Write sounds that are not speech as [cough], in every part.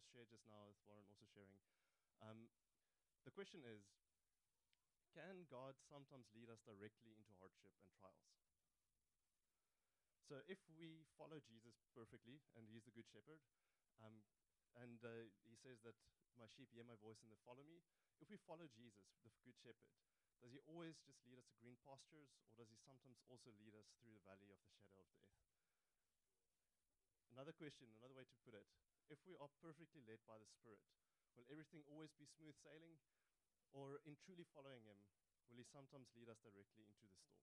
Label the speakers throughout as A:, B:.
A: was shared just now, with Warren also sharing. Um, the question is can God sometimes lead us directly into hardship and trials? So if we follow Jesus perfectly, and he's the good shepherd, um, and uh, he says that my sheep hear my voice and they follow me, if we follow Jesus, the good shepherd, does he always just lead us to green pastures, or does he sometimes also lead us through the valley of the shadow of death? Another question, another way to put it if we are perfectly led by the Spirit, will everything always be smooth sailing? Or in truly following Him, will He sometimes lead us directly into the storm?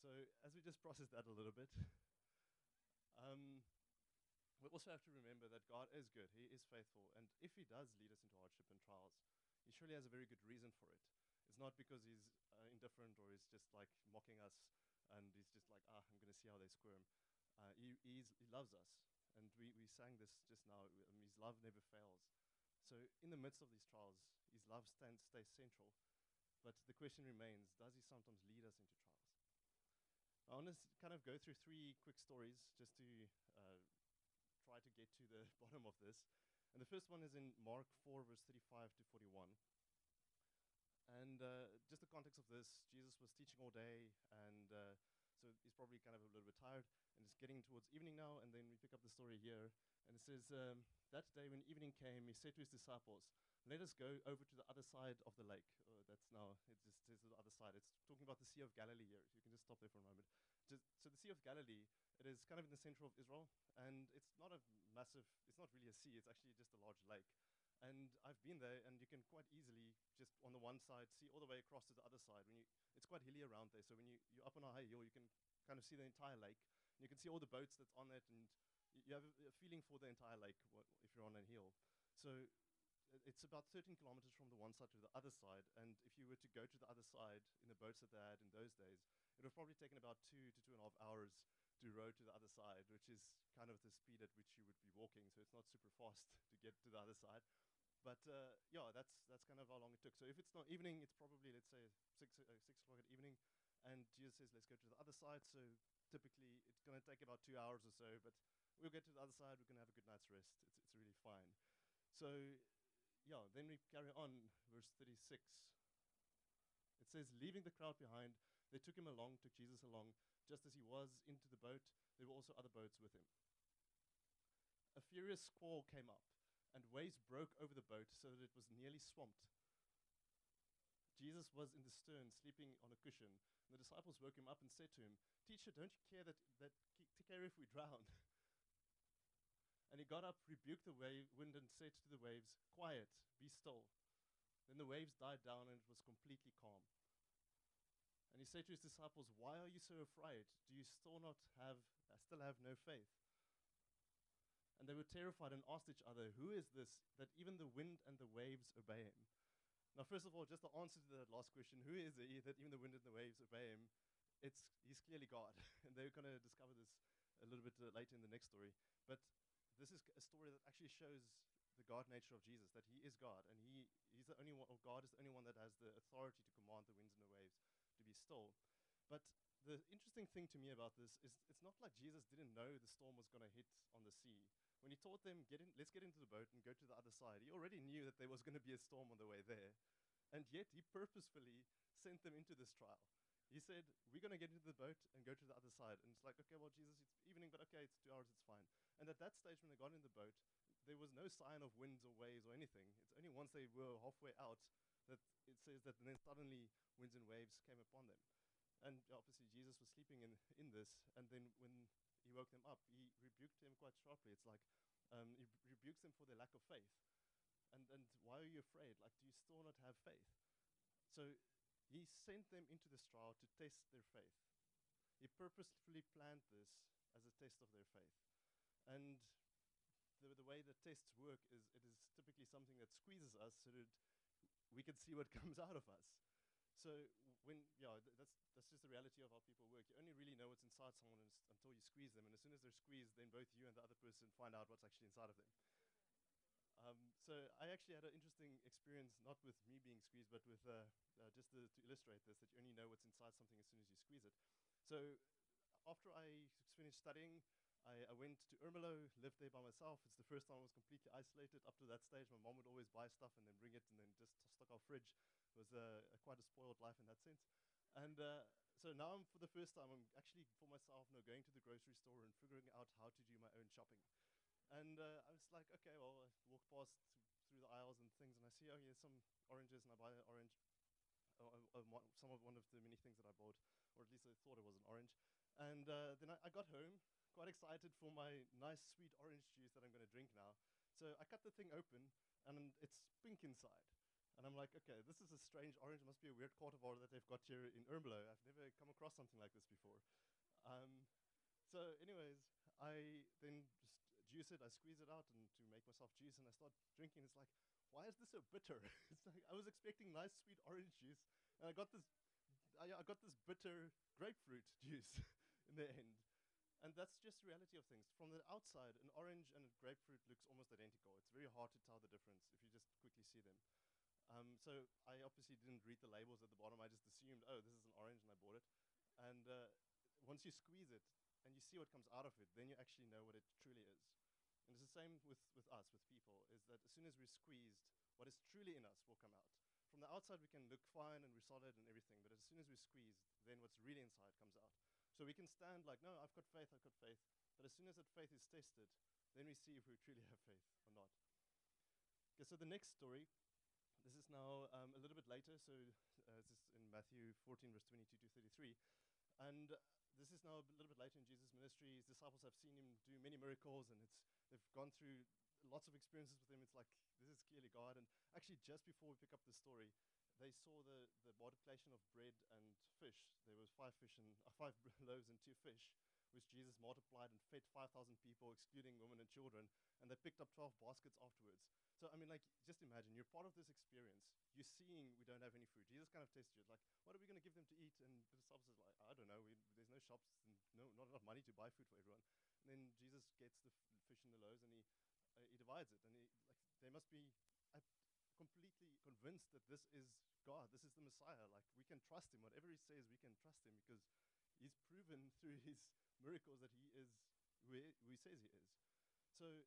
A: So, as we just process that a little bit, [laughs] um, we also have to remember that God is good, He is faithful, and if He does lead us into hardship and trials, He surely has a very good reason for it. It's not because He's uh, indifferent or He's just like mocking us and He's just like, ah, I'm going to see how they squirm. Uh, he, he loves us, and we, we sang this just now um, His love never fails. So, in the midst of these trials, His love stands, stays central. But the question remains does He sometimes lead us into trials? I want to kind of go through three quick stories just to uh, try to get to the [laughs] bottom of this. And the first one is in Mark 4, verse 35 to 41. And uh, just the context of this, Jesus was teaching all day, and uh, so he's probably kind of a little bit tired, and it's getting towards evening now. And then we pick up the story here, and it says, um, That day when evening came, he said to his disciples, Let us go over to the other side of the lake. Oh, that's now, it just says the other side. It's talking about the Sea of Galilee here. You can just stop there for a moment. Just, so the Sea of Galilee, it is kind of in the center of Israel, and it's not a massive, it's not really a sea, it's actually just a large lake. And I've been there, and you can quite easily just on the one side see all the way across to the other side. When you, it's quite hilly around there, so when you, you're up on a high hill, you can kind of see the entire lake, and you can see all the boats that's on it, and you have a, a feeling for the entire lake if you're on a hill. So it's about 13 kilometers from the one side to the other side, and if you were to go to the other side in the boats that they had in those days, it would have probably taken about two to two and a half hours to row to the other side, which is kind of the speed at which you would be walking. So it's not super fast [laughs] to get to the other side. But uh, yeah, that's that's kind of how long it took. So if it's not evening, it's probably let's say six uh, six o'clock at evening, and Jesus says, let's go to the other side. So typically it's going to take about two hours or so, but we'll get to the other side. We're going to have a good night's rest. It's, it's really fine. So, yeah, then we carry on, verse 36. It says, leaving the crowd behind, they took him along, took Jesus along. Just as he was into the boat, there were also other boats with him. A furious squall came up, and waves broke over the boat so that it was nearly swamped. Jesus was in the stern, sleeping on a cushion, and the disciples woke him up and said to him, Teacher, don't you care that, that take care if we drown? [laughs] and he got up, rebuked the wave, wind, and said to the waves, Quiet, be still. Then the waves died down, and it was completely calm. And he said to his disciples, Why are you so afraid? Do you still not have, uh, still have no faith? And they were terrified and asked each other, Who is this that even the wind and the waves obey him? Now, first of all, just the answer to that last question who is he that even the wind and the waves obey him? It's, he's clearly God. [laughs] and they're going to discover this a little bit uh, later in the next story. But this is a story that actually shows the God nature of Jesus, that he is God, and he, he's the only one, or God is the only one that has the authority to command the winds and the waves to be still. But the interesting thing to me about this is it's not like Jesus didn't know the storm was going to hit on the sea when he taught them, get in, let's get into the boat and go to the other side, he already knew that there was going to be a storm on the way there. And yet he purposefully sent them into this trial. He said, We're going to get into the boat and go to the other side. And it's like, okay, well, Jesus, it's evening, but okay, it's two hours, it's fine. And at that stage, when they got in the boat, there was no sign of winds or waves or anything. It's only once they were halfway out that it says that then suddenly winds and waves came upon them. And obviously, Jesus was sleeping in, in this. And then when he woke them up, he rebuked them quite sharply. It's like um, he rebukes them for their lack of faith. And, and why are you afraid? Like, do you still not have faith? So he sent them into this trial to test their faith. He purposefully planned this as a test of their faith. And the, the way that tests work is it is typically something that squeezes us so that we can see what [laughs] comes out of us. So when yeah, th- that's that's just the reality of how people work. You only really know what's inside someone until you squeeze them, and as soon as they're squeezed, then both you and the other person find out what's actually inside of them. Um, so I actually had an interesting experience, not with me being squeezed, but with uh, uh, just to, to illustrate this, that you only know what's inside something as soon as you squeeze it. So after I finished studying, I, I went to Ermelo, lived there by myself. It's the first time I was completely isolated. Up to that stage, my mom would always buy stuff and then bring it and then just stock our fridge. It was uh, a, quite a spoiled life in that sense. And uh, so now, I'm, for the first time, I'm actually for myself now going to the grocery store and figuring out how to do my own shopping. And uh, I was like, okay, well, I walk past through the aisles and things, and I see, oh, here's some oranges, and I buy an orange. Uh, uh, some of one of the many things that I bought, or at least I thought it was an orange. And uh, then I, I, got home, quite excited for my nice sweet orange juice that I'm going to drink now. So I cut the thing open, and it's pink inside. And I'm like, okay, this is a strange orange. It must be a weird cultivar that they've got here in Ermelo. I've never come across something like this before. Um, so, anyways, I then just juice it. I squeeze it out and to make myself juice, and I start drinking. It's like, why is this so bitter? [laughs] it's like I was expecting nice sweet orange juice, and I got this, I, I got this bitter grapefruit [laughs] juice in the end. And that's just the reality of things. From the outside, an orange and a grapefruit looks almost identical. It's very hard to tell the difference if you just quickly see them. Um, so I obviously didn't read the labels at the bottom. I just assumed, oh, this is an orange, and I bought it. And uh, once you squeeze it and you see what comes out of it, then you actually know what it truly is. And it's the same with, with us, with people, is that as soon as we're squeezed, what is truly in us will come out. From the outside, we can look fine and we're solid and everything, but as soon as we're squeezed, then what's really inside comes out. So we can stand like, no, I've got faith, I've got faith. But as soon as that faith is tested, then we see if we truly have faith or not. Okay, so the next story, this is now um, a little bit later. So uh, this is in Matthew 14, verse 22 to 33. And uh, this is now a little bit later in Jesus' ministry. His disciples have seen him do many miracles, and it's, they've gone through lots of experiences with him. It's like, this is clearly God. And actually, just before we pick up the story, they saw the, the multiplication of bread and fish. There was five fish and uh, [laughs] five [laughs] loaves and two fish, which Jesus multiplied and fed 5,000 people, excluding women and children. And they picked up 12 baskets afterwards. So, I mean, like, just imagine you're part of this experience. You're seeing we don't have any food. Jesus kind of tests you. Like, what are we going to give them to eat? And the disciples are like, I don't know. We, there's no shops and no, not enough money to buy food for everyone. And then Jesus gets the fish and the loaves and he, uh, he divides it. And he, like, they must be completely convinced that this is God, this is the Messiah. Like we can trust him. Whatever he says, we can trust him because he's proven [laughs] through his miracles that he is who he, says he is. So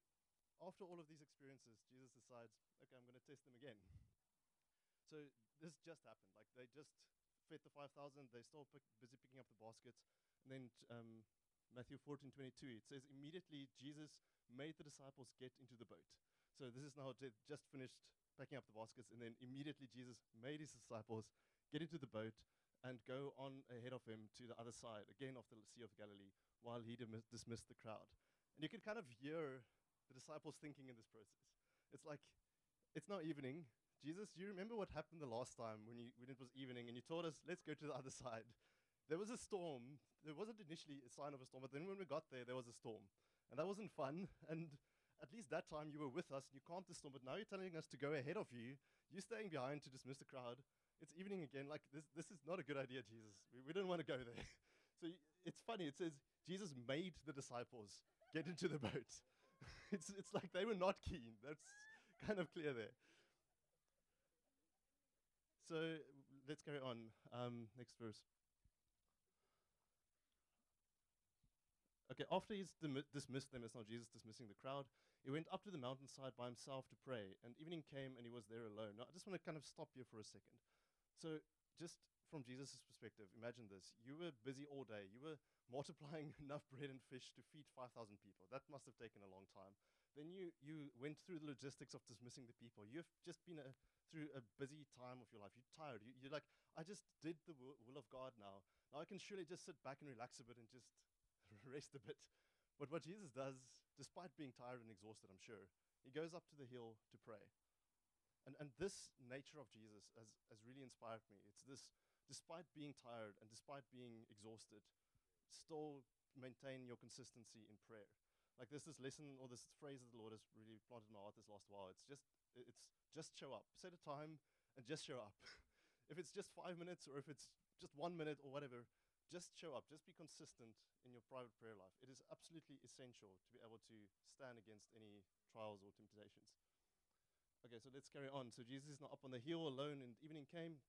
A: after all of these experiences, Jesus decides, okay, I'm going to test them again. [laughs] so this just happened. Like they just fed the 5,000. They're still pick, busy picking up the baskets. And then um, Matthew 14, 22, it says, immediately Jesus made the disciples get into the boat. So this is now just finished packing up the baskets, and then immediately Jesus made his disciples get into the boat and go on ahead of him to the other side, again of the Sea of Galilee, while he dismissed the crowd. And you can kind of hear the disciples thinking in this process. It's like, it's now evening. Jesus, you remember what happened the last time when, you, when it was evening and you told us, let's go to the other [laughs] side? There was a storm. There wasn't initially a sign of a storm, but then when we got there, there was a storm. And that wasn't fun. [laughs] And at least that time you were with us and you calmed the storm, but now you're telling us to go ahead of you. You're staying behind to dismiss the crowd. It's evening again. Like, this, this is not a good idea, Jesus. We, we don't want to go there. [laughs] so it's funny. It says Jesus made the disciples get into the boat. [laughs] it's, it's like they were not keen. That's kind of clear there. So let's carry on. Um, next verse. Okay, after he's dismissed them, it's not Jesus dismissing the crowd, he went up to the mountainside by himself to pray, and evening came and he was there alone. Now, I just want to kind of stop here for a second. So, just from Jesus' perspective, imagine this. You were busy all day. You were [laughs] multiplying [laughs] enough bread and fish to feed 5,000 people. That must have taken a long time. Then you, you went through the logistics of dismissing the people. You've just been a, through a busy time of your life. You're tired. You, you're like, I just did the will of God now. Now I can surely just sit back and relax a bit and just [laughs] rest a bit. But what Jesus does, despite being tired and exhausted, I'm sure, he goes up to the hill to pray. And, and this nature of Jesus has, has really inspired me. It's this, despite being tired and despite being exhausted, still maintain your consistency in prayer. Like there's this lesson or this phrase that the Lord has really planted in my heart this last while. It's just, it's just show up. Set a time and just show up. [laughs] if it's just five minutes or if it's just one minute or whatever, just show up, just be consistent in your private prayer life. It is absolutely essential to be able to stand against any trials or temptations. Okay, so let's carry on. So Jesus is not up on the hill alone, and evening came.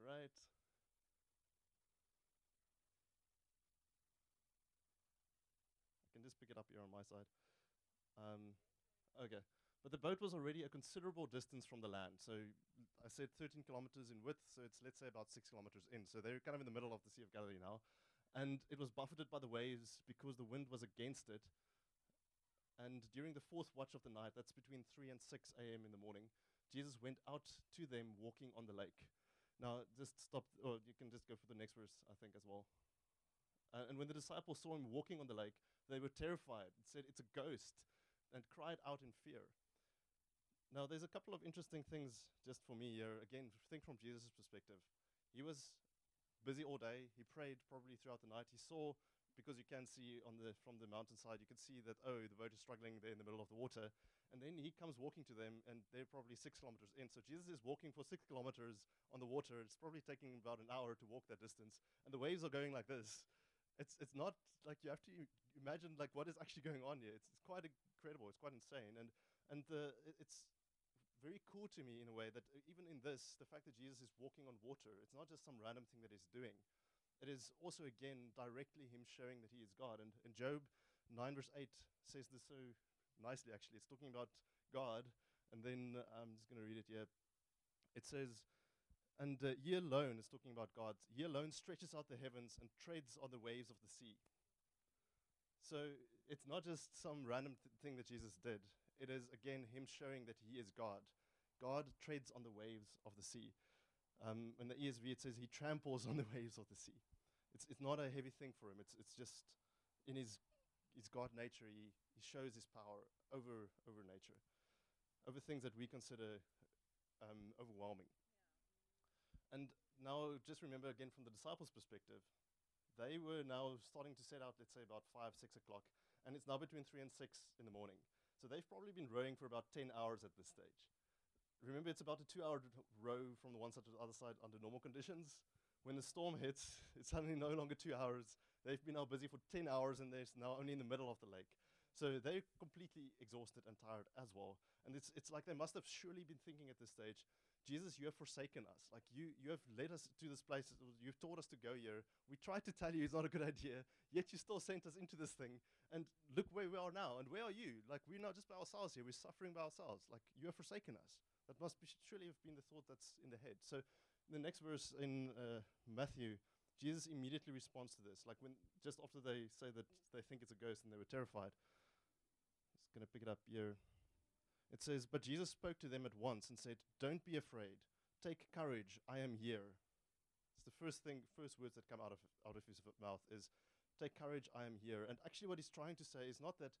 A: Right. I can just pick it up here on my side. Um, okay. But the boat was already a considerable distance from the land. So I said 13 kilometers in width, so it's, let's say, about six kilometers in. So they're kind of in the middle of the Sea of Galilee now. And it was buffeted by the waves because the wind was against it. And during the fourth watch of the night, that's between 3 and 6 a.m. in the morning, Jesus went out to them walking on the lake. Now, just stop, or you can just go for the next verse, I think, as well. Uh, and when the disciples saw him walking on the lake, they were terrified and said, It's a ghost, and cried out in fear. Now, there's a couple of interesting things just for me here. Again, think from Jesus' perspective. He was busy all day. He prayed probably throughout the night. He saw, because you can see on the from the mountainside, you can see that oh, the boat is struggling there in the middle of the water. And then he comes walking to them, and they're probably six kilometers in. So Jesus is walking for six kilometers on the water. It's probably taking about an hour to walk that distance, and the waves are going like this. It's it's not like you have to imagine like what is actually going on here. It's, it's quite incredible. It's quite insane, and and the it's very cool to me in a way that uh, even in this, the fact that Jesus is walking on water, it's not just some random thing that he's doing. It is also, again, directly him showing that he is God. And in Job 9, verse 8, says this so nicely, actually. It's talking about God. And then uh, I'm just going to read it here. It says, And uh, ye alone is talking about God. Ye alone stretches out the heavens and treads on the waves of the sea. So it's not just some random th- thing that Jesus did. It is, again, him showing that he is God. God treads on the waves of the sea. Um, in the ESV, it says he tramples on the [laughs] waves of the sea. It's, it's not a heavy thing for him. It's, it's just in his, his God nature, he, he shows his power over, over nature, over things that we consider um, overwhelming. And now, just remember again from the disciples' perspective, they were now starting to set out, let's say, about 5, 6 o'clock, and it's now between 3 and 6 in the morning. So they've probably been rowing for about 10 hours at this stage. Remember, it's about a two hour row from the one side to the other side under normal conditions. When the storm hits, [laughs] it's suddenly no longer two hours. They've been now busy for 10 hours and they're now only in the middle of the lake. So they're completely exhausted and tired as well. And it's, it's like they must have surely been thinking at this stage Jesus, you have forsaken us. Like you, you have led us to this place. You've taught us to go here. We tried to tell you it's not a good [laughs] idea, yet you still sent us into this thing. And look where we are now. And where are you? Like we're not just by ourselves here. We're suffering by ourselves. Like you have forsaken us. That must be, surely have been the thought that's in the head. So the next verse in uh, Matthew, Jesus immediately responds to this. Like when just after they say that they think it's a ghost and they were terrified. Just gonna pick it up here. It says, But Jesus spoke to them at once and said, Don't be afraid. Take courage. I am here. It's the first thing, first words that come out of, out of his mouth is, Take courage. I am here. And actually, what he's trying to say is not that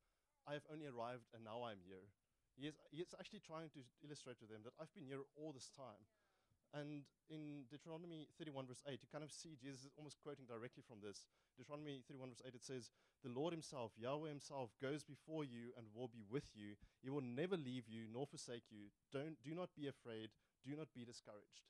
A: I have only arrived and now I'm here. He is, he is actually trying to illustrate to them that I've been here all this time. And in Deuteronomy 31, verse 8, you kind of see Jesus almost quoting directly from this. Deuteronomy 31, verse 8, it says, The Lord Himself, Yahweh Himself, goes before you and will be with you. He will never leave you nor forsake you. Don't, do not be afraid. Do not be discouraged.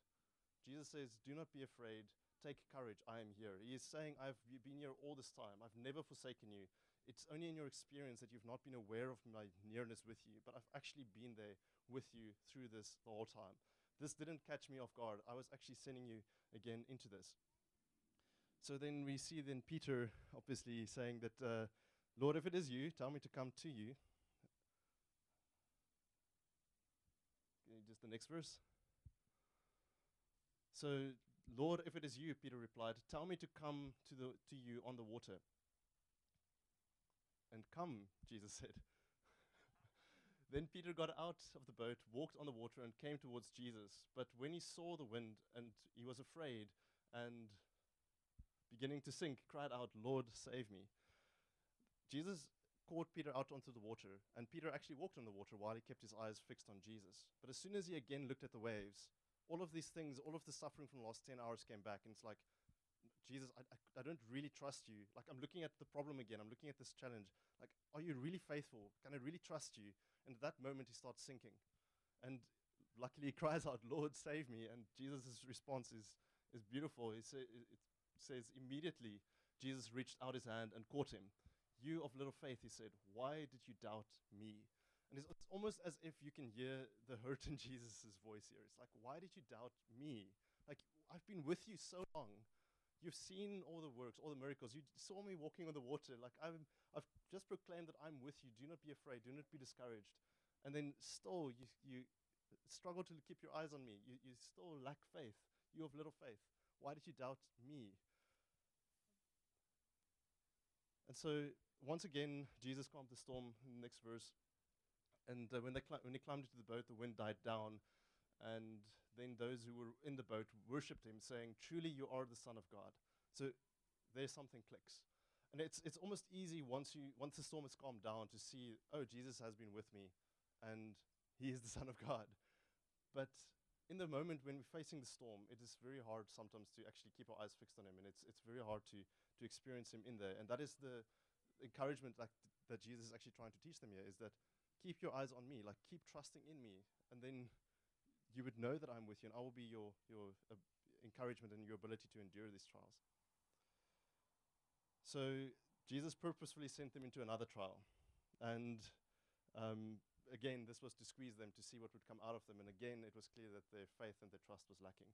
A: Jesus says, Do not be afraid. Take courage. I am here. He is saying, I've been here all this time. I've never forsaken you. It's only in your experience that you've not been aware of my nearness with you, but I've actually been there with you through this the whole time. This didn't catch me off guard. I was actually sending you again into this. So then we see then Peter obviously saying that, uh, Lord, if it is you, tell me to come to you. Just the next verse. So, Lord, if it is you, Peter replied, tell me to come to, the, to you on the water. And come, [laughs] Jesus said. [laughs] Then Peter got out of the boat, walked on the water, and came towards Jesus. But when he saw the wind and he was afraid and beginning to sink, cried out, Lord, save me. Jesus caught Peter out onto the water, and Peter actually walked on the water while he kept his eyes fixed on Jesus. But as soon as he again looked at the waves, all of these things, all of the suffering from the last 10 hours came back, and it's like, Jesus, I, I, I, don't really trust you. Like, I'm looking at the problem again. I'm looking at this challenge. Like, are you really faithful? Can I really trust you? And at that moment, he starts sinking. And luckily, he [laughs] cries out, Lord, save me. And Jesus' response is, is beautiful. He say, it says, immediately, Jesus reached out his hand and caught him. You of little faith, he said, why did you doubt me? And it's, it's almost as if you can hear the hurt in [laughs] Jesus' voice here. It's like, why did you doubt me? Like, I've been with you so long You've seen all the works, all the miracles. You saw me walking on the water. Like I'm, I've just proclaimed that I'm with you. Do not be afraid. Do not be discouraged. And then still you, you struggle to keep your eyes on me. You, you still lack faith. You have little faith. Why did you doubt me? And so once again, Jesus calmed the storm in the next verse. And uh, when, they when he climbed into the boat, the wind died down. And then those who were in the boat worshipped him, saying, Truly you are the Son of God. So there's something clicks. And it's, it's almost easy once, you, once the storm has calmed down to see, oh, Jesus has been with me and he is the [laughs] Son of God. But in the moment when we're facing the storm, it is very hard sometimes to actually keep our eyes fixed on him. And it's, it's very hard to, to experience him in there. And that is the encouragement like, that Jesus is actually trying to teach them here is that keep your eyes on me, like keep trusting in me. And then you would know that I'm with you, and I will be your, your uh, encouragement and your ability to endure these trials. So Jesus purposefully sent them into another trial. And um, again, this was to squeeze them to see what would come out of them. And again, it was clear that their faith and their trust was lacking.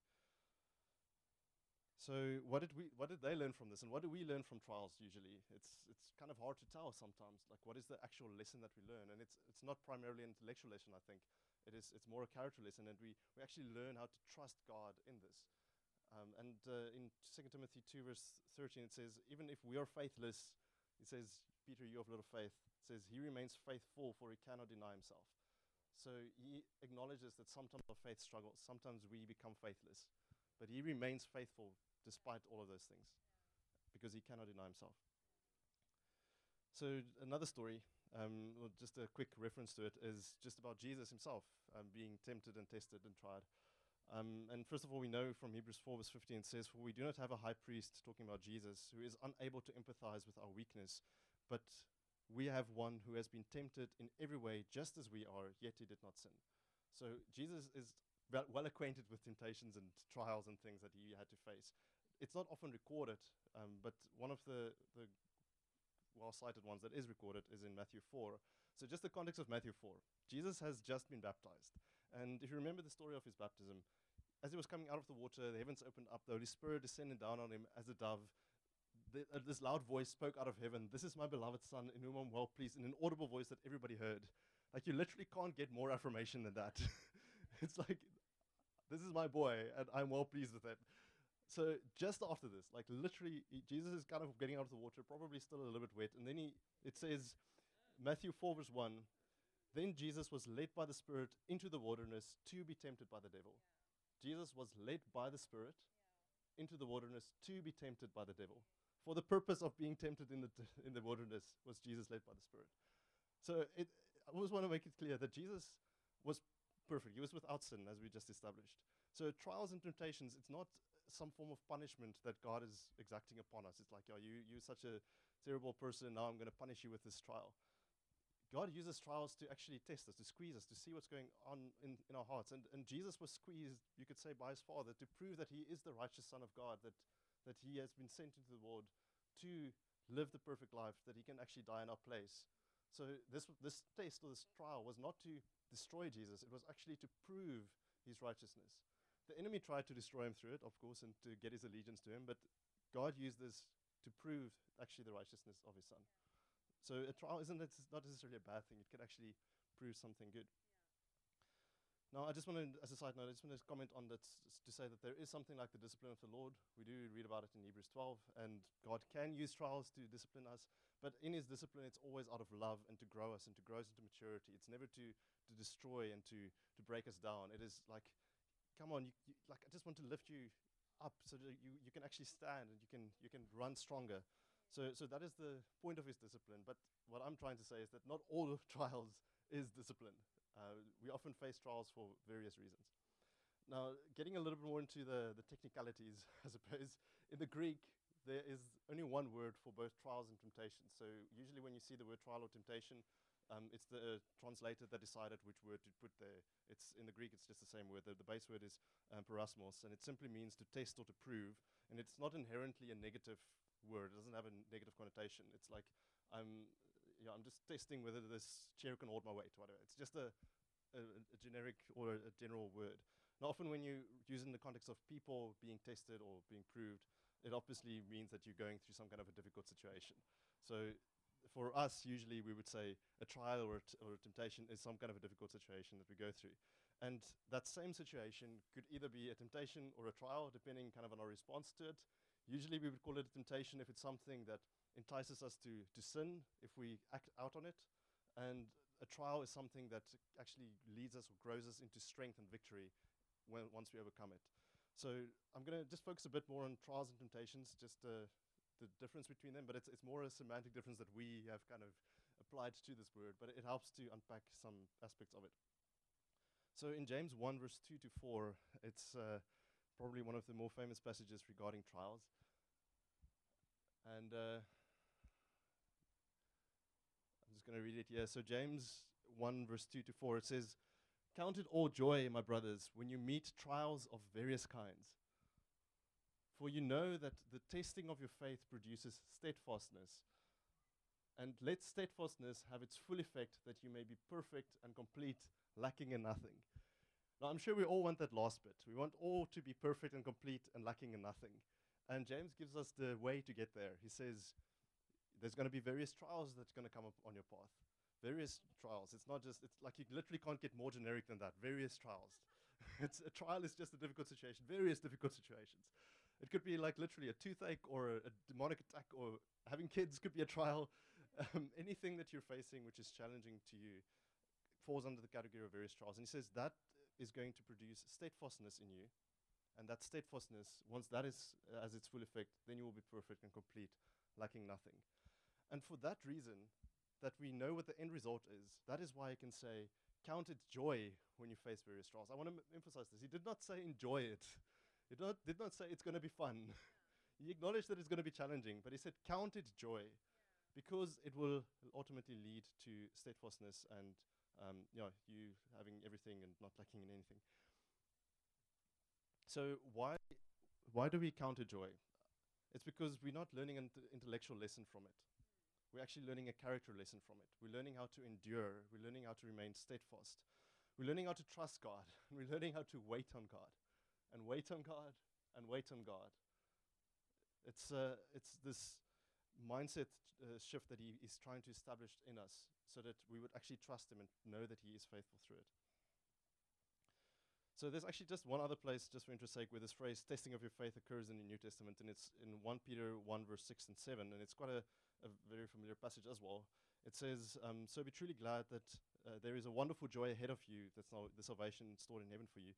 A: So what did we what did they learn from this and what do we learn from trials usually? It's it's kind of hard to tell sometimes. Like what is the actual lesson that we learn? And it's it's not primarily an intellectual lesson, I think. It is it's more a character lesson and we, we actually learn how to trust God in this. Um, and uh, in 2 Timothy 2 verse 13 it says even if we are faithless, it says Peter you have little faith. Says he remains faithful for he cannot deny himself. So he acknowledges that sometimes our faith struggles, sometimes we become faithless. But he remains faithful despite all of those things because he cannot deny himself. So, another story, um, well, just a quick reference to it, is just about Jesus himself um, being tempted and tested and tried. Um, and first of all, we know from Hebrews 4, verse 15, it says, For we do not have a high priest, talking about Jesus, who is unable to empathize with our weakness, but we have one who has been tempted in every way, just as we are, yet he did not sin. So Jesus is well, acquainted with temptations and trials and things that he had to face it's not often recorded, um, but one of the, the well cited ones that is recorded is in Matthew 4. So, just the context of Matthew 4. Jesus has just been baptized. And if you remember the story of his baptism, as he was coming out of the water, the heavens opened up, the Holy Spirit descended down on him as a dove. The, uh, this loud voice spoke out of heaven, This is my beloved Son, in whom I'm well pleased, in an audible voice that everybody heard. Like, you literally can't get more affirmation than that. [laughs] it's like, This is my boy, and I'm well pleased with it. So just after this, like literally, Jesus is kind of getting out of the water, probably still a little bit wet, and then he it says, Matthew four verse one, then Jesus was led by the Spirit into the wilderness to be tempted by the devil. Jesus was led by the Spirit into the wilderness to be tempted by the devil. For the purpose of being tempted in the [laughs] in the wilderness was Jesus led by the Spirit. So it, I always want to make it clear that Jesus was perfect. He was without sin, as we just established. So trials and temptations, it's not some form of punishment that God is exacting upon us. It's like, oh, you, you're such a terrible person, now I'm going to punish you with this trial. God uses trials to actually test us, to squeeze us, to see what's going on in, in our hearts. And, and Jesus was squeezed, you could say, by his Father to prove that he is the righteous Son of God, that, that he has been sent into the world to live the perfect life, that he can actually die in our place. So this, this test or this trial was not to destroy Jesus, it was actually to prove his righteousness. The enemy tried to destroy him through it, of course, and to get his allegiance to him, but God used this to prove actually the righteousness of his son. So a trial isn't it's not necessarily a bad thing. It can actually prove something good. Now, I just want to, as a side note, I just want to comment on that to say that there is something like the discipline of the Lord. We do read about it in Hebrews 12, and God can use trials to discipline us. But in His discipline, it's always out of love and to grow us and to grow us into maturity. It's never to to destroy and to to break us down. It is like come on, you, you, like I just want to lift you up so that you, you can actually stand and you can you can run stronger. So so that is the point of his discipline. But what I'm trying to say is that not all of [laughs] trials is discipline. Uh, we often face trials for various reasons. Now, getting a little bit more into the, the technicalities, [laughs] I suppose, in the Greek, there is only one word for both trials and temptations. So usually when you see the word trial or temptation, um, it's the uh, translator that decided which word to put there. It's in the Greek. It's just the same word. The, the base word is um, peirasmos, and it simply means to test or to prove. And it's not inherently a negative word. It doesn't have a negative connotation. It's like I'm, you know, I'm just testing whether this chair can hold my weight, whatever. It's just a, a, a generic or a, general word. Now, often when you use it in the context of people being tested or being proved, it obviously means that you're going through some kind of a difficult situation. So for us, usually we would say a trial or or a temptation is some kind of a difficult situation that we go through. And that same situation could either be a temptation or a trial, depending kind of on our response to it. Usually we would call it a temptation if it's something that entices us to, to sin, if we act out on it. And a trial is something that actually leads us or grows us into strength and victory when, once we overcome it. So I'm going to just focus a bit more on trials and temptations, just uh, the difference between them, but it's, it's more a semantic difference that we have kind of applied to this word, but it helps to unpack some aspects of it. So in James 1, verse 2 to 4, it's uh, probably one of the more famous passages regarding trials. And uh, going to read it here. So, James 1, verse 2 to 4, it says, Count it all joy, my brothers, when you meet trials of various kinds. For you know that the testing of your faith produces steadfastness. And let steadfastness have its full effect, that you may be perfect and complete, lacking in nothing. Now, I'm sure we all want that last bit. We want all to be perfect and complete and lacking in nothing. And James gives us the way to get there. He says, there's going to be various trials that's going to come up on your path. Various trials. It's not just, it's like you literally can't get more generic than that. Various trials. [laughs] it's, a trial is just a difficult situation. Various difficult situations. It could be like literally a toothache or a, a demonic attack or having kids could be a trial. [laughs] Um, anything that you're facing which is challenging to you falls under the category of various trials. And he says that is going to produce steadfastness in you. And that steadfastness, once that is uh, as its full effect, then you will be perfect and complete, lacking nothing. And for that reason, that we know what the end result is, that is why I can say, count it joy when you face various trials. I want to emphasize this. He did not say enjoy it. He did not, did not say it's going to be fun. [laughs] he acknowledged that it's going to be challenging, but he said count it joy because it will ultimately lead to steadfastness and um, you, know, you having everything and not lacking in anything. So why why do we count counter joy? It's because we're not learning an intellectual lesson from it. We're actually learning a character lesson from it. We're learning how to endure. We're learning how to remain steadfast. We're learning how to trust God. [laughs] We're learning how to wait on God, and wait on God, and wait on God. It's uh, it's this mindset uh, shift that he is trying to establish in us so that we would actually trust him and know that he is faithful through it. So there's actually just one other place, just for interest sake, where this phrase "testing of your faith" occurs in the New Testament, and it's in 1 Peter 1 verse 6 and 7, and it's quite a, a very familiar passage as well. It says, um, "So be truly glad that uh, there is a wonderful joy ahead of you. That's now the salvation stored in heaven for you,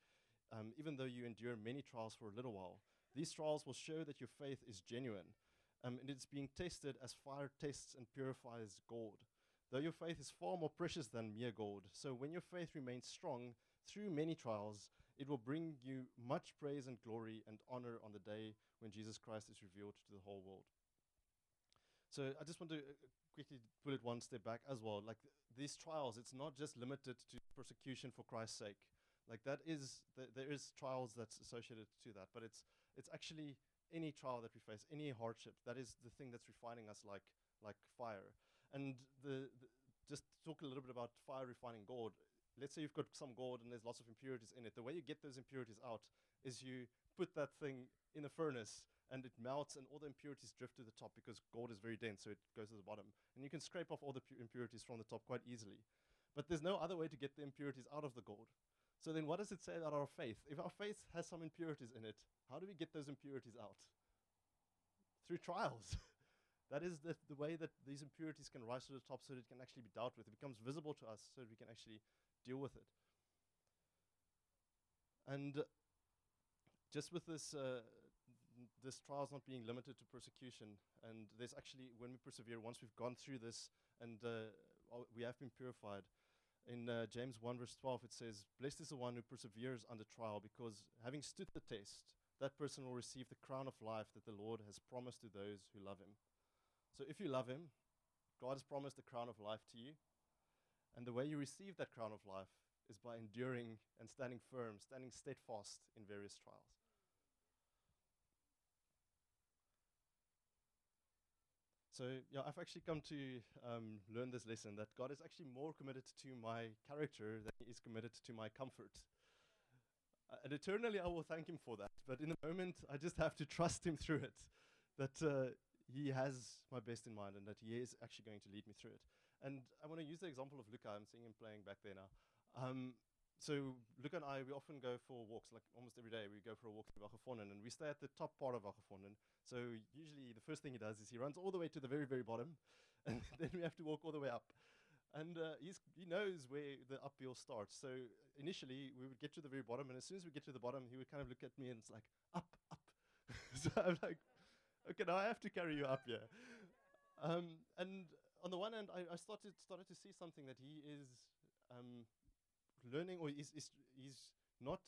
A: um, even though you endure many trials for a little while. These trials will show that your faith is genuine, um, and it's being tested as fire tests and purifies gold." Though your faith is far more precious than mere gold. So when your faith remains strong, through many trials, it will bring you much praise and glory and honor on the day when Jesus Christ is revealed to the whole world. So I just want to uh, quickly put it one step back as well. Like th- these trials, it's not just limited to persecution for Christ's sake. Like that is th- there is trials that's associated to that, but it's it's actually any trial that we face, any hardship. That is the thing that's refining us like like fire. And the, the just talk a little bit about fire refining gold let's say you've got some gold and there's lots of impurities in it. The way you get those impurities out is you put that thing in a furnace and it melts and all the impurities drift to the top because gold is very dense, so it goes to the bottom. And you can scrape off all the pu- impurities from the top quite easily. But there's no other way to get the impurities out of the gold. So then what does it say about our faith? If our faith has some impurities in it, how do we get those impurities out? Through trials. [laughs] that is the, the way that these impurities can rise to the top so that it can actually be dealt with. It becomes visible to us so that we can actually deal with it. And just with this, uh, n- trial is not being limited to persecution, and there's actually, when we persevere, once we've gone through this and uh, we have been purified, in uh, James 1 verse 12 it says, Blessed is the one who perseveres under trial, because having stood the test, that person will receive the crown of life that the Lord has promised to those who love him. So if you love him, God has promised the crown of life to you. And the way you receive that crown of life is by enduring and standing firm, standing steadfast in various trials. So, yeah, I've actually come to um, learn this lesson that God is actually more committed to my character than He is committed to my comfort. Uh, and eternally, I will thank Him for that. But in the moment, I just have to trust Him through it. That uh, He has my best in mind and that He is actually going to lead me through it. And I want to use the example of Luca. I'm seeing him playing back there now. Um, so Luca and I, we often go for walks, like almost every day. We go for a walk through Welgevonden, and we stay at the top part of Welgevonden. So usually, the first thing he does is he runs all the way to the very, very bottom, [laughs] and then we have to walk all the way up. And uh, he knows where the uphill starts. So initially, we would get to the very bottom, and as soon as we get to the bottom, he would kind of look at me and it's like, up, up. [laughs] so I'm like, okay, now I have to carry you up here. Um, and on the one hand, I, I started started to see something that he is um, learning, or he's, he's, he's not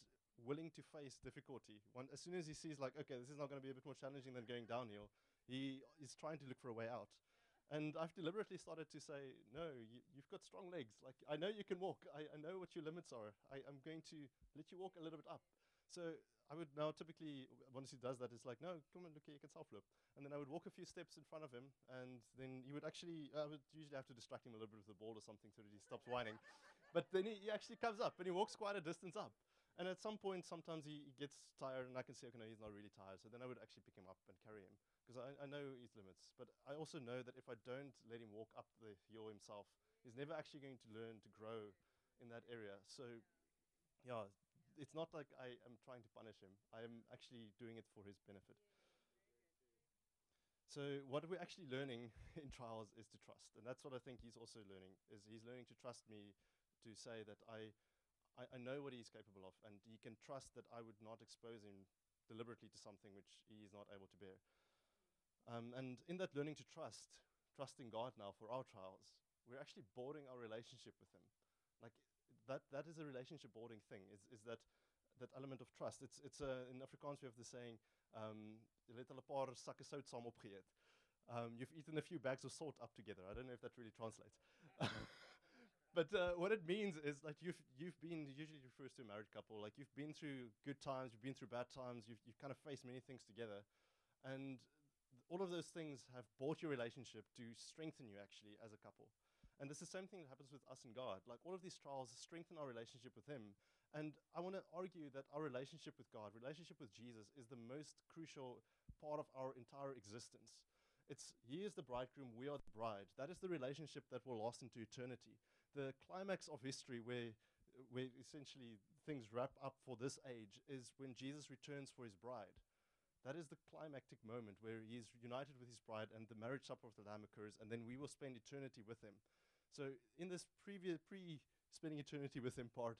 A: willing to face difficulty. As soon as he sees, like, okay, this is not going to be a bit more challenging than going downhill, he is trying to look for a way out. And I've deliberately started to say, no, you, have got strong legs. Like, I know you can walk. I, I know what your limits are. I, am going to let you walk a little bit up. So I would now typically, once he does that, it's like, no, come on, look you can self flip. And then I would walk a few steps in front of him, and then he would actually, I would usually have to distract him a little bit with the ball or something so that he stops whining. But then he, he, actually comes up and he walks quite a distance up. And at some point, sometimes he, he gets tired, and I can see, okay, no, he's not really tired. So then I would actually pick him up and carry him because I, I know his limits. But I also know that if I don't let him walk up the hill himself, he's never actually going to learn to grow in that area. So, yeah, it's not like I am trying to punish him. I am actually doing it for his benefit. So what we're actually learning [laughs] in trials is to trust, and that's what I think he's also learning. Is he's learning to trust me, to say that I, I, I know what he's capable of, and he can trust that I would not expose him deliberately to something which he is not able to bear. Um, and in that learning to trust, trusting God now for our trials, we're actually boarding our relationship with Him. Like that, that is a relationship boarding thing. Is, is that that element of trust? It's it's a, in Afrikaans we have the saying, um, jy. Um, you've eaten a few bags of salt up together. I don't know if that really translates. [laughs] but uh, what it means is like you've you've been usually refers to a married couple. Like you've been through good times, you've been through bad times, you've you've kind of faced many things together, and all of those things have brought your relationship to strengthen you actually as a couple. And it's the same thing that happens with us and God. Like all of these trials strengthen our relationship with Him. And I want to argue that our relationship with God, relationship with Jesus, is the most crucial part of our entire existence. It's He is the bridegroom, we are the bride. That is the relationship that will last into eternity. The climax of history, where where essentially things wrap up for this age, is when Jesus returns for His bride. That is the climactic moment where he is united with his bride and the marriage supper of the Lamb occurs, and then we will spend eternity with him. So in this previous pre spending eternity with him part,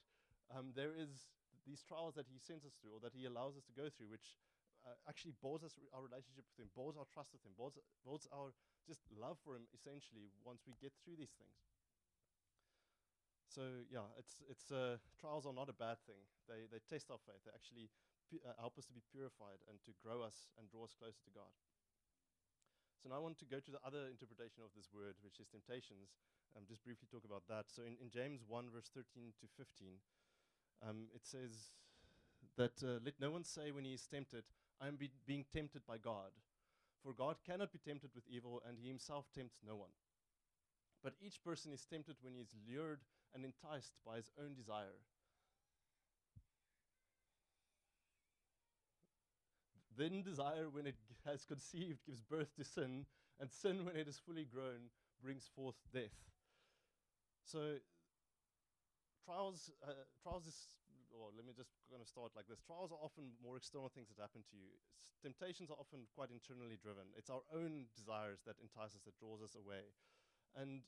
A: um, there is these trials that he sends us through or that he allows us to go through, which uh, actually builds us our relationship with him, builds our trust with him, builds, builds our just love for him essentially once we get through these things. So yeah, it's it's uh, trials are not a bad thing. They they test our faith. They actually uh, help us to be purified and to grow us and draw us closer to God. So now I want to go to the other interpretation of this word, which is temptations, um, just briefly talk about that. So in, in James 1, verse 13 to 15, um, it says that uh, let no one say when he is tempted, I am be being tempted by God. For God cannot be tempted with evil, and he himself tempts no one. But each person is tempted when he is lured and enticed by his own desire. Then desire, when it has conceived, gives birth to sin, and sin, when it is fully grown, brings forth death. So trials, uh, trials is, or let me just kind of start like this. Trials are often more external things that happen to you. S temptations are often quite internally driven. It's our own desires that entice us, that draws us away. And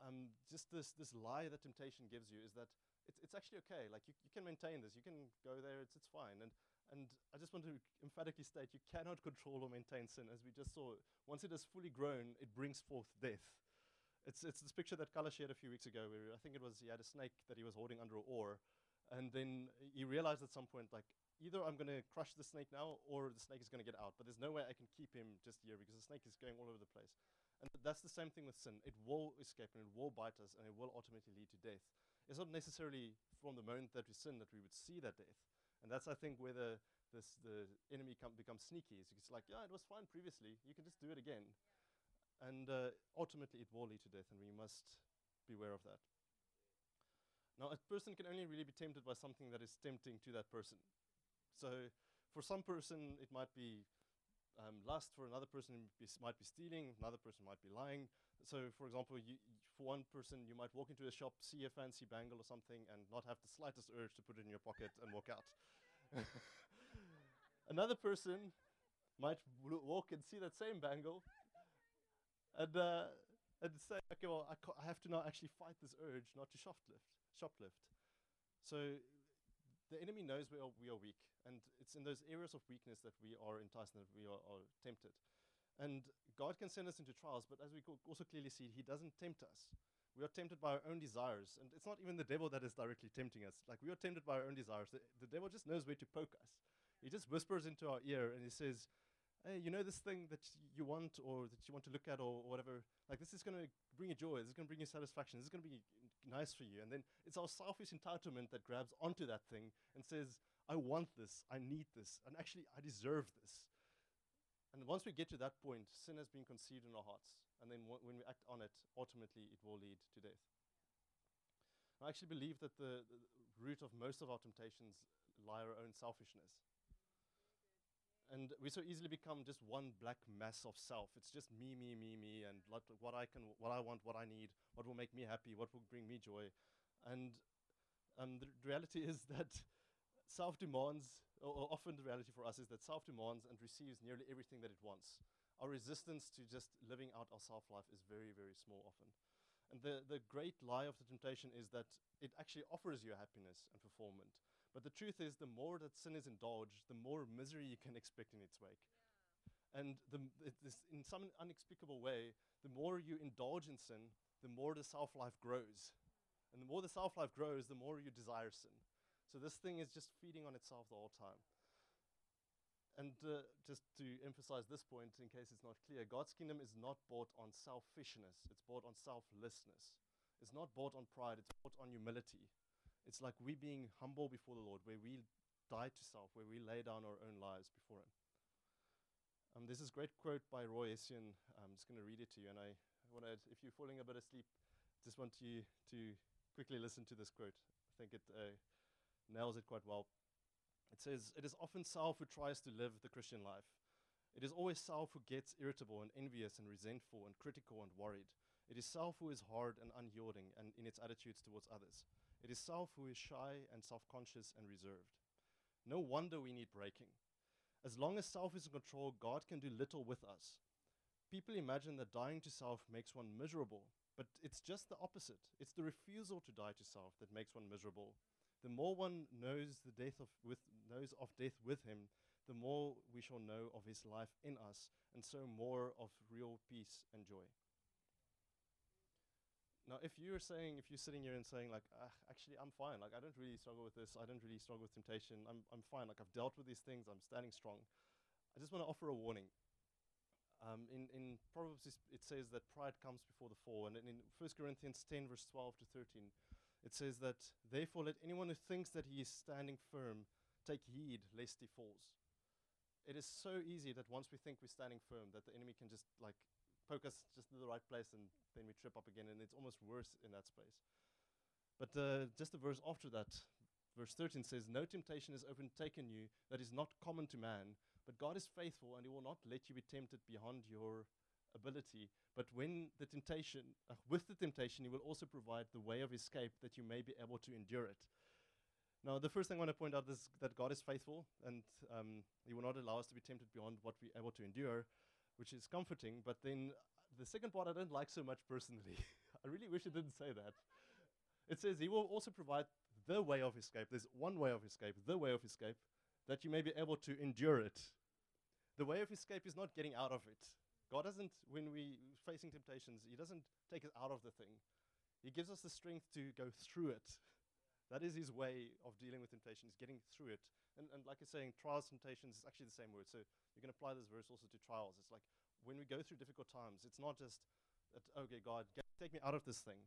A: um, just this, this lie that temptation gives you is that it's, it's actually okay. Like you, you can maintain this. You can go there. It's, it's fine. And, and I just want to emphatically state you cannot control or maintain sin. As we just saw, once it is fully grown, it brings forth death. It's, it's this picture that Kala shared a few weeks ago where I think it was he had a snake that he was holding under an oar. And then he realized at some point, like, either I'm going to crush the snake now or the snake is going to get out. But there's no way I can keep him just here because the snake is going all over the place. And that's the same thing with sin. It will escape and it will bite us and it will ultimately lead to death. It's not necessarily from the moment that we sin that we would see that death. And that's, I think, where the, this, the enemy becomes sneaky. It's like, yeah, it was fine previously. You can just do it again. And uh, ultimately, it will lead to death, and we must beware of that. Now, a person can only really be tempted by something that is tempting to that person. So, for some person, it might be um, lust. For another person, it might be stealing. Another person might be lying. So, for example, you, for one person, you might walk into a shop, see a fancy bangle or something, and not have the slightest urge to put it in your pocket and walk out. [laughs] another person might walk and see that same bangle and, uh, and say, okay, well, I, I have to now actually fight this urge not to shoplift. shoplift. So the enemy knows we are, we are weak, and it's in those areas of weakness that we are enticed and that we are, are tempted. And God can send us into trials, but as we also clearly see, He doesn't tempt us. We are tempted by our own desires, and it's not even the devil that is directly tempting us. Like we are tempted by our own desires. The, the devil just knows where to poke us. He just whispers into our ear and he says, hey, you know this thing that you want or that you want to look at or, or whatever, like this is going to bring you joy, this is going to bring you satisfaction, this is going to be nice for you. And then it's our selfish entitlement that grabs onto that thing and says, I want this, I need this, and actually I deserve this. And once we get to that point, sin has been conceived in our hearts. And then when we act on it, ultimately it will lead to death. I actually believe that the, the root of most of our temptations lie our own selfishness and we so easily become just one black mass of self. It's just me, me, me, me, and what I can, what I want, what I need, what will make me happy, what will bring me joy. And um, the reality [laughs] is that self demands, or, or, often the reality for us is that self demands and receives nearly everything that it wants. Our resistance to just living out our self life is very, very small often. And the, the great lie of the temptation is that it actually offers you happiness and fulfillment. But the truth is, the more that sin is indulged, the more misery you can expect in its wake. Yeah. And the, it, this, in some inexplicable way, the more you indulge in sin, the more the self life grows. And the more the self life grows, the more you desire sin. So this thing is just feeding on itself the whole time. And uh, just to emphasize this point, in case it's not clear, God's kingdom is not bought on selfishness, it's bought on selflessness. It's not bought on pride, it's bought on humility. It's like we being humble before the Lord, where we die to self, where we lay down our own lives before Him. Um, there's this great quote by Roy Hession. I'm just going to read it to you, and I want to, if you're falling a bit asleep, just want you to quickly listen to this quote. I think it uh, nails it quite well. It says, It is often self who tries to live the Christian life. It is always self who gets irritable and envious and resentful and critical and worried. It is self who is hard and unyielding and in its attitudes towards others. It is self who is shy and self conscious and reserved. No wonder we need breaking. As long as self is in control, God can do little with us. People imagine that dying to self makes one miserable, but it's just the opposite. It's the refusal to die to self that makes one miserable. The more one knows the death of with knows of death with him, the more we shall know of his life in us, and so more of real peace and joy. Now, if you're saying, if you're sitting here and saying, like, actually, I'm fine, like, I don't really struggle with this, I don't really struggle with temptation, I'm, I'm fine, like, I've dealt with these things, I'm standing strong, I just want to offer a warning. Um, in, in Proverbs, it says that pride comes before the fall, and in 1 Corinthians 10, verse 12 to 13, it says that, therefore, let anyone who thinks that he is standing firm take heed lest he falls. It is so easy that once we think we're standing firm, that the enemy can just, like, poke us just in the right place and then we trip up again, and it's almost worse in that space. But uh, just the verse after that, verse 13 says, No temptation has overtaken you that is not common to man, but God is faithful, and he will not let you be tempted beyond your ability. But when the temptation, uh, with the temptation, he will also provide the way of escape that you may be able to endure it. Now, the first thing I want to point out is that God is faithful, and um, He will not allow us to be tempted beyond what we're able to endure which is comforting. But then uh, the second part I don't like so much personally. [laughs] I really wish it didn't say that. It says he will also provide the way of escape. There's one way of escape, the way of escape, that you may be able to endure it. The way of escape is not getting out of it. God doesn't, when we're facing temptations, He doesn't take us out of the thing. He gives us the strength to go through it. That is His way of dealing with temptation, is getting through it. And, and like you're saying, trials, temptations is actually the same word. So you can apply this verse also to trials. It's like when we go through difficult times, it's not just that, okay, God, get, take me out of this thing.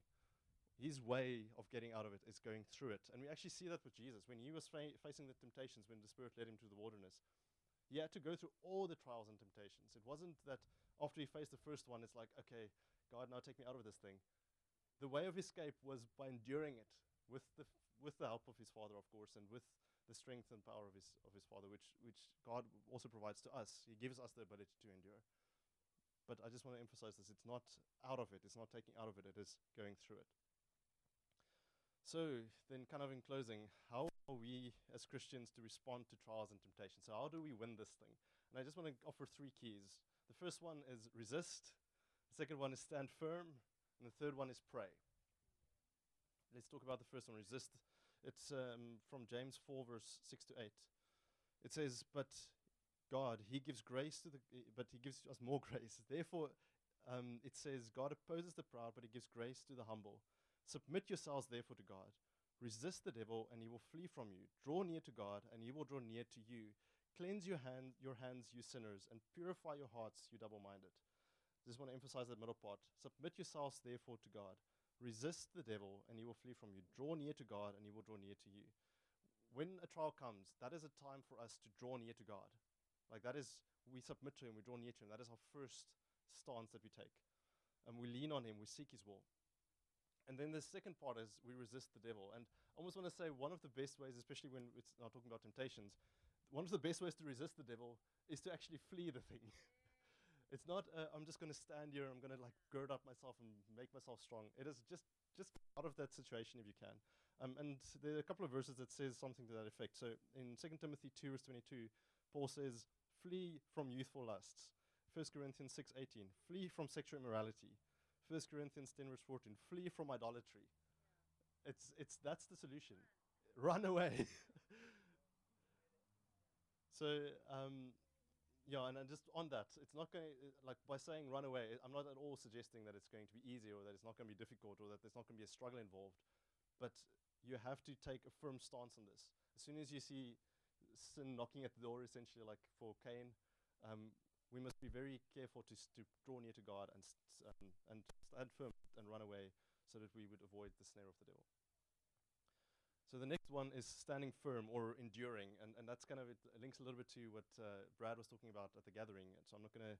A: His way of getting out of it is going through it. And we actually see that with Jesus. When he was fa- facing the temptations, when the Spirit led him to the wilderness, he had to go through all the trials and temptations. It wasn't that after he faced the first one, it's like, okay, God, now take me out of this thing. The way of escape was by enduring it, with the, with the help of his Father, of course, and with the strength and power of his, of his Father, which, which God also provides to us. He gives us the ability to endure. But I just want to emphasize this it's not out of it, it's not taking out of it, it is going through it. So, then, kind of in closing, how are we as Christians to respond to trials and temptations? So, how do we win this thing? And I just want to offer three keys. The first one is resist, the second one is stand firm, and the third one is pray. Let's talk about the first one resist. It's um, from James 4, verse 6 to 8. It says, But God, He gives grace to the, but He gives us more [laughs] grace. Therefore, um, it says, God opposes the proud, but He gives grace to the humble. Submit yourselves, therefore, to God. Resist the devil, and he will flee from you. Draw near to God, and he will draw near to you. Cleanse your, hand, your hands, you sinners, and purify your hearts, you double minded. Just want to emphasize that middle part. Submit yourselves, therefore, to God. Resist the devil, and he will flee from you. Draw near to God, and he will draw near to you. When a trial comes, that is a time for us to draw near to God. Like that is, we submit to him, we draw near to him. That is our first stance that we take. And we lean on him, we seek his will. And then the second part is we resist the devil. And I almost want to say one of the best ways, especially when it's not talking about temptations, one of the best ways to resist the devil is to actually flee the thing. [laughs] it's not uh, I'm just going to stand here, I'm going to like gird up myself and make myself strong. It is just just out of that situation if you can. Um, and there are a couple of verses that says something to that effect. So in 2 Timothy 2 verse 22, Paul says, "Flee from youthful lusts." 1 Corinthians 6:18, "Flee from sexual immorality." 1 Corinthians 10 verse 14, flee from idolatry. It's, it's, that's the solution. Run away. [laughs] so, um, yeah, and, and just on that, it's not going like by saying run away, I'm not at all suggesting that it's going to be easy or that it's not going to be difficult or that there's not going to be a struggle involved. But you have to take a firm stance on this. As soon as you see sin knocking at the door, essentially, like for Cain, um, we must be very careful to, to draw near to God and, um, and stand firm and run away so that we would avoid the snare of the devil. So the next one is standing firm or enduring, and, and that's kind of it links a little bit to what uh, Brad was talking about at the gathering. So I'm not going to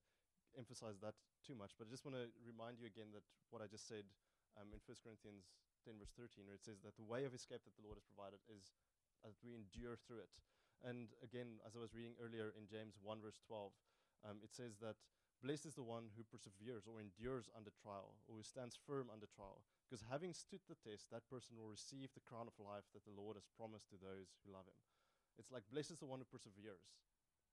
A: emphasize that too much, but I just want to remind you again that what I just said um, in 1 Corinthians 10 verse 13, where it says that the way of escape that the Lord has provided is that we endure through it. And again, as I was reading earlier in James 1 verse 12, um, it says that blessed is the one who perseveres or endures under trial, or who stands firm under trial. Because having stood the test, that person will receive the crown of life that the Lord has promised to those who love him. It's like blessed is the one who perseveres,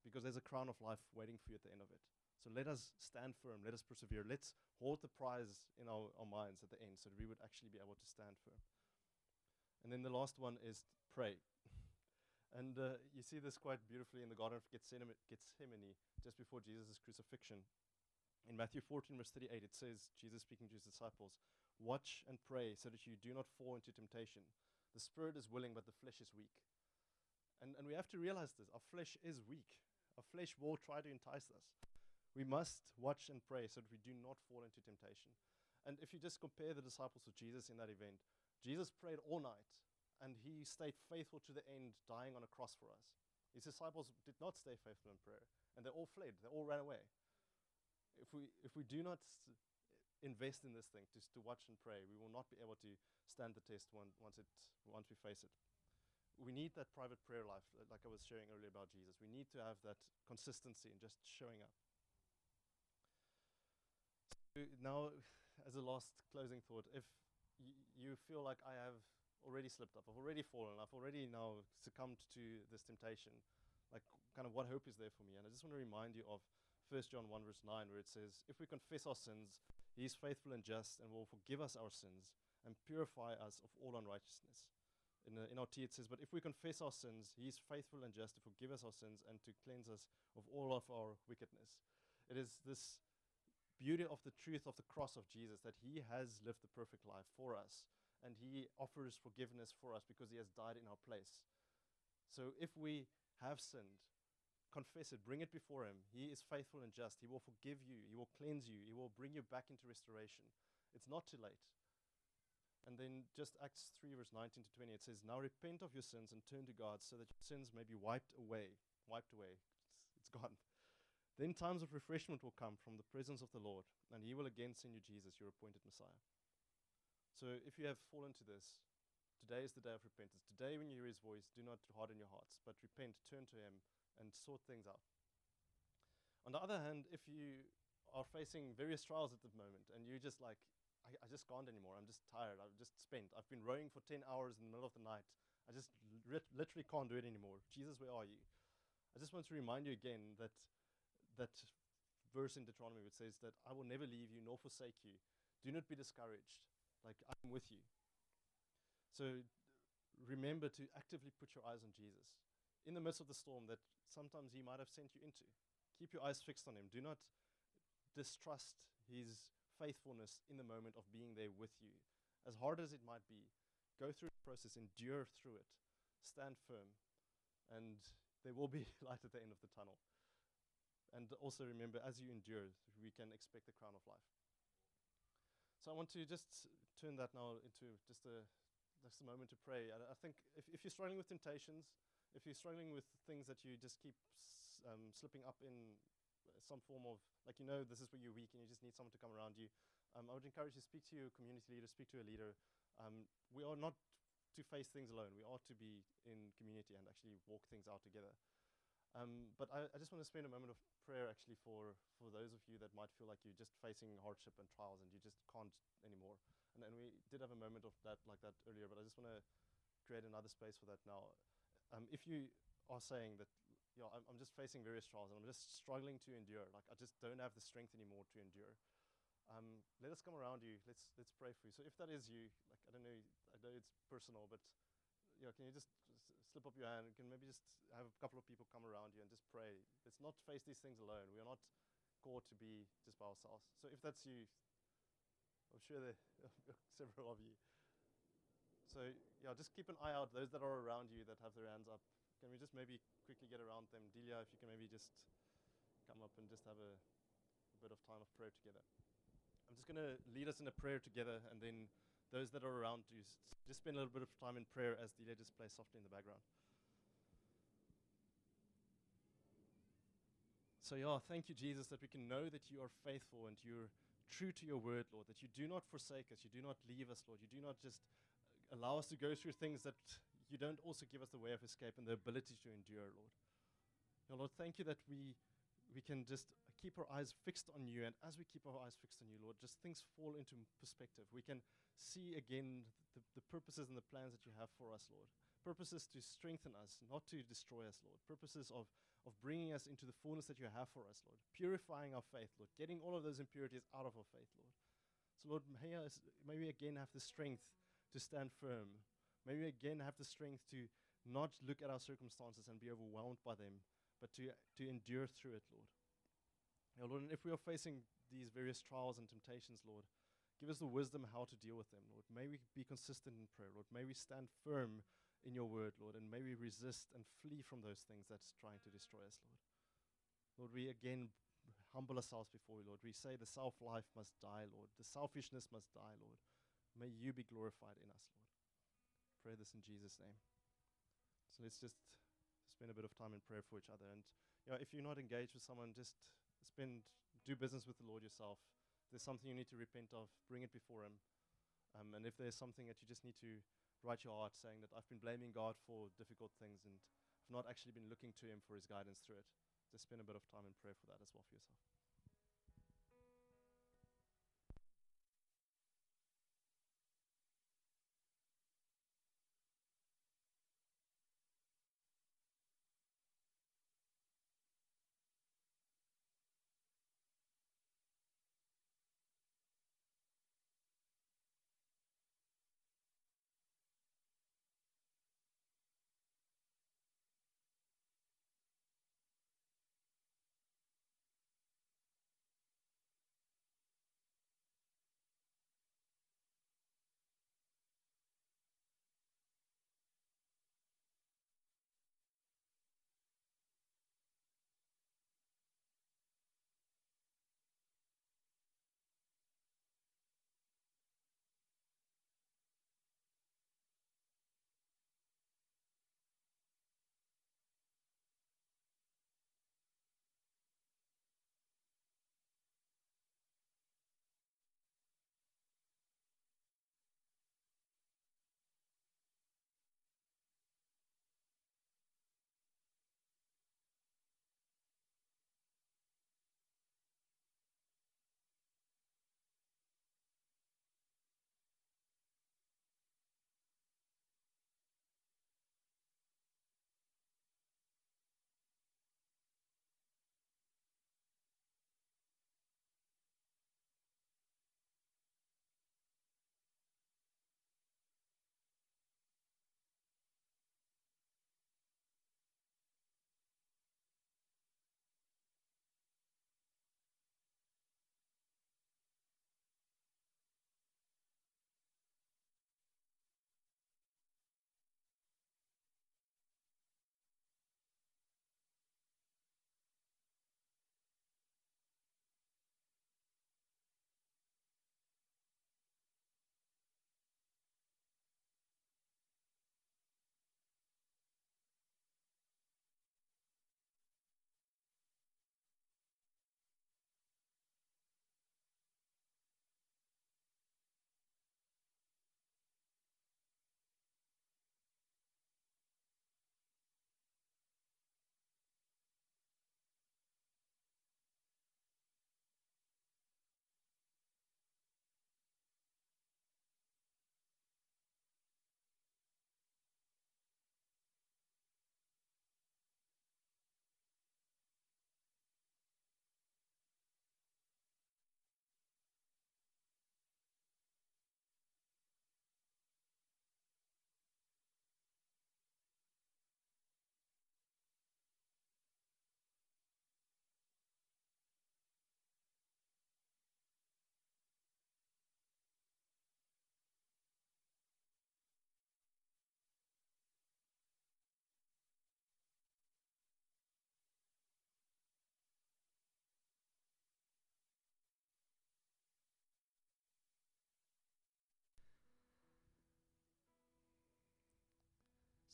A: because there's a crown of life waiting for you at the end of it. So let us stand firm, let us persevere, let's hold the prize in our, our minds at the end so that we would actually be able to stand firm. And then the last one is pray. [laughs] And uh, you see this quite beautifully in the Garden of Gethsemane, just before Jesus' crucifixion. In Matthew 14, verse 38, it says, Jesus speaking to his disciples, Watch and pray so that you do not fall into temptation. The spirit is willing, but the flesh is weak. And, and we have to realize this our flesh is weak. Our flesh will try to entice us. We must watch and pray so that we do not fall into temptation. And if you just compare the disciples of Jesus in that event, Jesus prayed all night and he stayed faithful to the end, dying on a cross for us. His disciples did not stay faithful in prayer, and they all fled, they all ran away. If we, if we do not invest in this thing, just to watch and pray, we will not be able to stand the test one, once, it, once we face it. We need that private prayer life, like I was sharing earlier about Jesus. We need to have that consistency in just showing up. So now, [sighs] as a last closing thought, if y- you feel like I have already slipped up. I've already fallen. I've already now succumbed to this temptation. Like, kind of, what hope is there for me? And I just want to remind you of 1 John 1, verse 9, where it says, If we confess our sins, he is faithful and just and will forgive us our sins and purify us of all unrighteousness. In, the, in our T, it says, But if we confess our sins, he is faithful and just to forgive us our sins and to cleanse us of all of our wickedness. It is this beauty of the truth of the cross of Jesus that he has lived the perfect life for us and he offers forgiveness for us because he has died in our place. So if we have sinned, confess it, bring it before him. He is faithful and just. He will forgive you, he will cleanse you, he will bring you back into restoration. It's not too late. And then just Acts 3, verse 19 to 20, it says, Now repent of your sins and turn to God so that your sins may be wiped away. Wiped away. It's, it's gone. Then times of refreshment will come from the presence of the Lord, and he will again send you Jesus, your appointed Messiah. So if you have fallen to this, Today is the day of repentance. Today, when you hear his voice, do not harden your hearts, but repent, turn to him, and sort things out. On the other hand, if you are facing various trials at the moment and you're just like, I, I just can't anymore, I'm just tired, I've just spent, I've been rowing for 10 hours in the middle of the night, I just lit- literally can't do it anymore. Jesus, where are you? I just want to remind you again that that verse in Deuteronomy which says that I will never leave you nor forsake you. Do not be discouraged. Like I'm with you. So remember to actively put your eyes on Jesus in the midst of the storm that sometimes he might have sent you into. Keep your eyes fixed on him. Do not distrust his faithfulness in the moment of being there with you. As hard as it might be, go through the process, endure through it, stand firm, and there will be [laughs] light at the end of the tunnel. And also remember, as you endure, we can expect the crown of life. So I want to just turn that now into just a just a moment to pray. I, I think if, if you're struggling with temptations, if you're struggling with things that you just keep um, slipping up in uh, some form of, like you know, this is where you're weak and you just need someone to come around you, um, I would encourage you to speak to your community leader, speak to a leader. Um, we are not to face things alone. We are to be in community and actually walk things out together. Um, but I, I just want to spend a moment of prayer actually for, for those of you that might feel like you're just facing hardship and trials and you just can't anymore. And, and we did have a moment of that like that earlier, but I just want to create another space for that now. Um, if you are saying that, yeah, I'm, I'm just facing various trials and I'm just struggling to endure, like I just don't have the strength anymore to endure, um, let us come around you. Let's let's pray for you. So if that is you, like I don't know, I know it's personal, but you know, can you just slip up your hand? Can maybe just have a couple of people come around you and just pray. Let's not face these things alone. We are not called to be just by ourselves. So if that's you, I'm sure there [laughs] are several of you. So yeah, just keep an eye out. Those that are around you that have their hands up, can we just maybe quickly get around them? Delia, if you can maybe just come up and just have a, a bit of time of prayer together. I'm just going to lead us in a prayer together, and then those that are around you, just spend a little bit of time in prayer as Delia just plays softly in the background. So, yeah, thank you, Jesus, that we can know that you are faithful and you're true to your word, Lord, that you do not forsake us, you do not leave us, Lord, you do not just allow us to go through things that you don't also give us the way of escape and the ability to endure, Lord. Yeah, Lord, thank you that we we can just keep our eyes fixed on you, and as we keep our eyes fixed on you, Lord, just things fall into perspective. We can see again the, the purposes and the plans that you have for us, Lord. Purposes to strengthen us, not to destroy us, Lord. Purposes of, of bringing us into the fullness that you have for us, Lord. Purifying our faith, Lord. Getting all of those impurities out of our faith, Lord. So, Lord, may, us, may we again have the strength to stand firm. May we again have the strength to not look at our circumstances and be overwhelmed by them, but to, to endure through it, Lord. Yeah, Lord, and if we are facing these various trials and temptations, Lord, give us the wisdom how to deal with them, Lord. May we be consistent in prayer, Lord. May we stand firm in your word, Lord, and may we resist and flee from those things that's trying to destroy us, Lord. Lord, we again humble ourselves before you, Lord. We say the self life must die, Lord. The selfishness must die, Lord. May you be glorified in us, Lord. Pray this in Jesus' name. So let's just spend a bit of time in prayer for each other. And you know, if you're not engaged with someone, just spend do business with the Lord yourself. If there's something you need to repent of, bring it before Him. Um, and if there's something that you just need to write your heart saying that I've been blaming God for difficult things and I've not actually been looking to Him for His guidance through it, just spend a bit of time in prayer for that as well for yourself.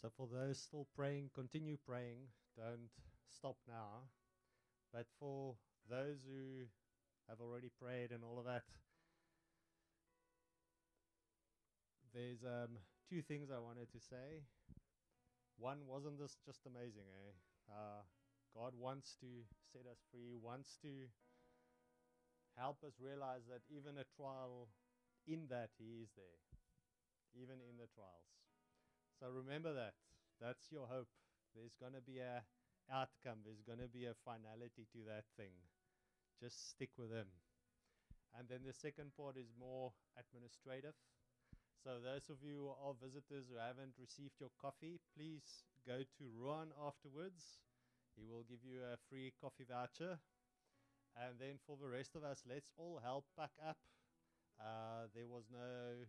B: So, for those still praying, continue praying. Don't stop now. But for those who have already prayed and all of that, there's um, two things I wanted to say. One, wasn't this just amazing, eh? Uh, God wants to set us free, wants to help us realize that even a trial, in that, He is there, even in the trials. So remember that. That's your hope. There's going to be a outcome. There's going to be a finality to that thing. Just stick with Him. And then the second part is more administrative. So those of you who are visitors who haven't received your coffee, please go to Ruan afterwards. He will give you a free coffee voucher. And then for the rest of us, let's all help back up. Uh, there was no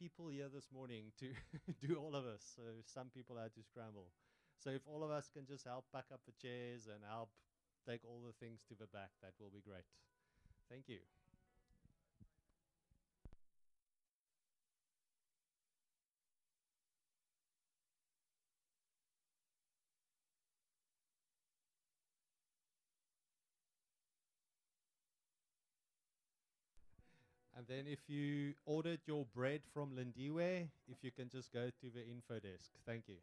B: people here this morning to [laughs] do all of us, so some people had to scramble. So if all of us can just help pack up the chairs and help take all the things to the back, that will be great. Thank you. Then if you ordered your bread from Lindiwe, if you can just go to the info desk. Thank you.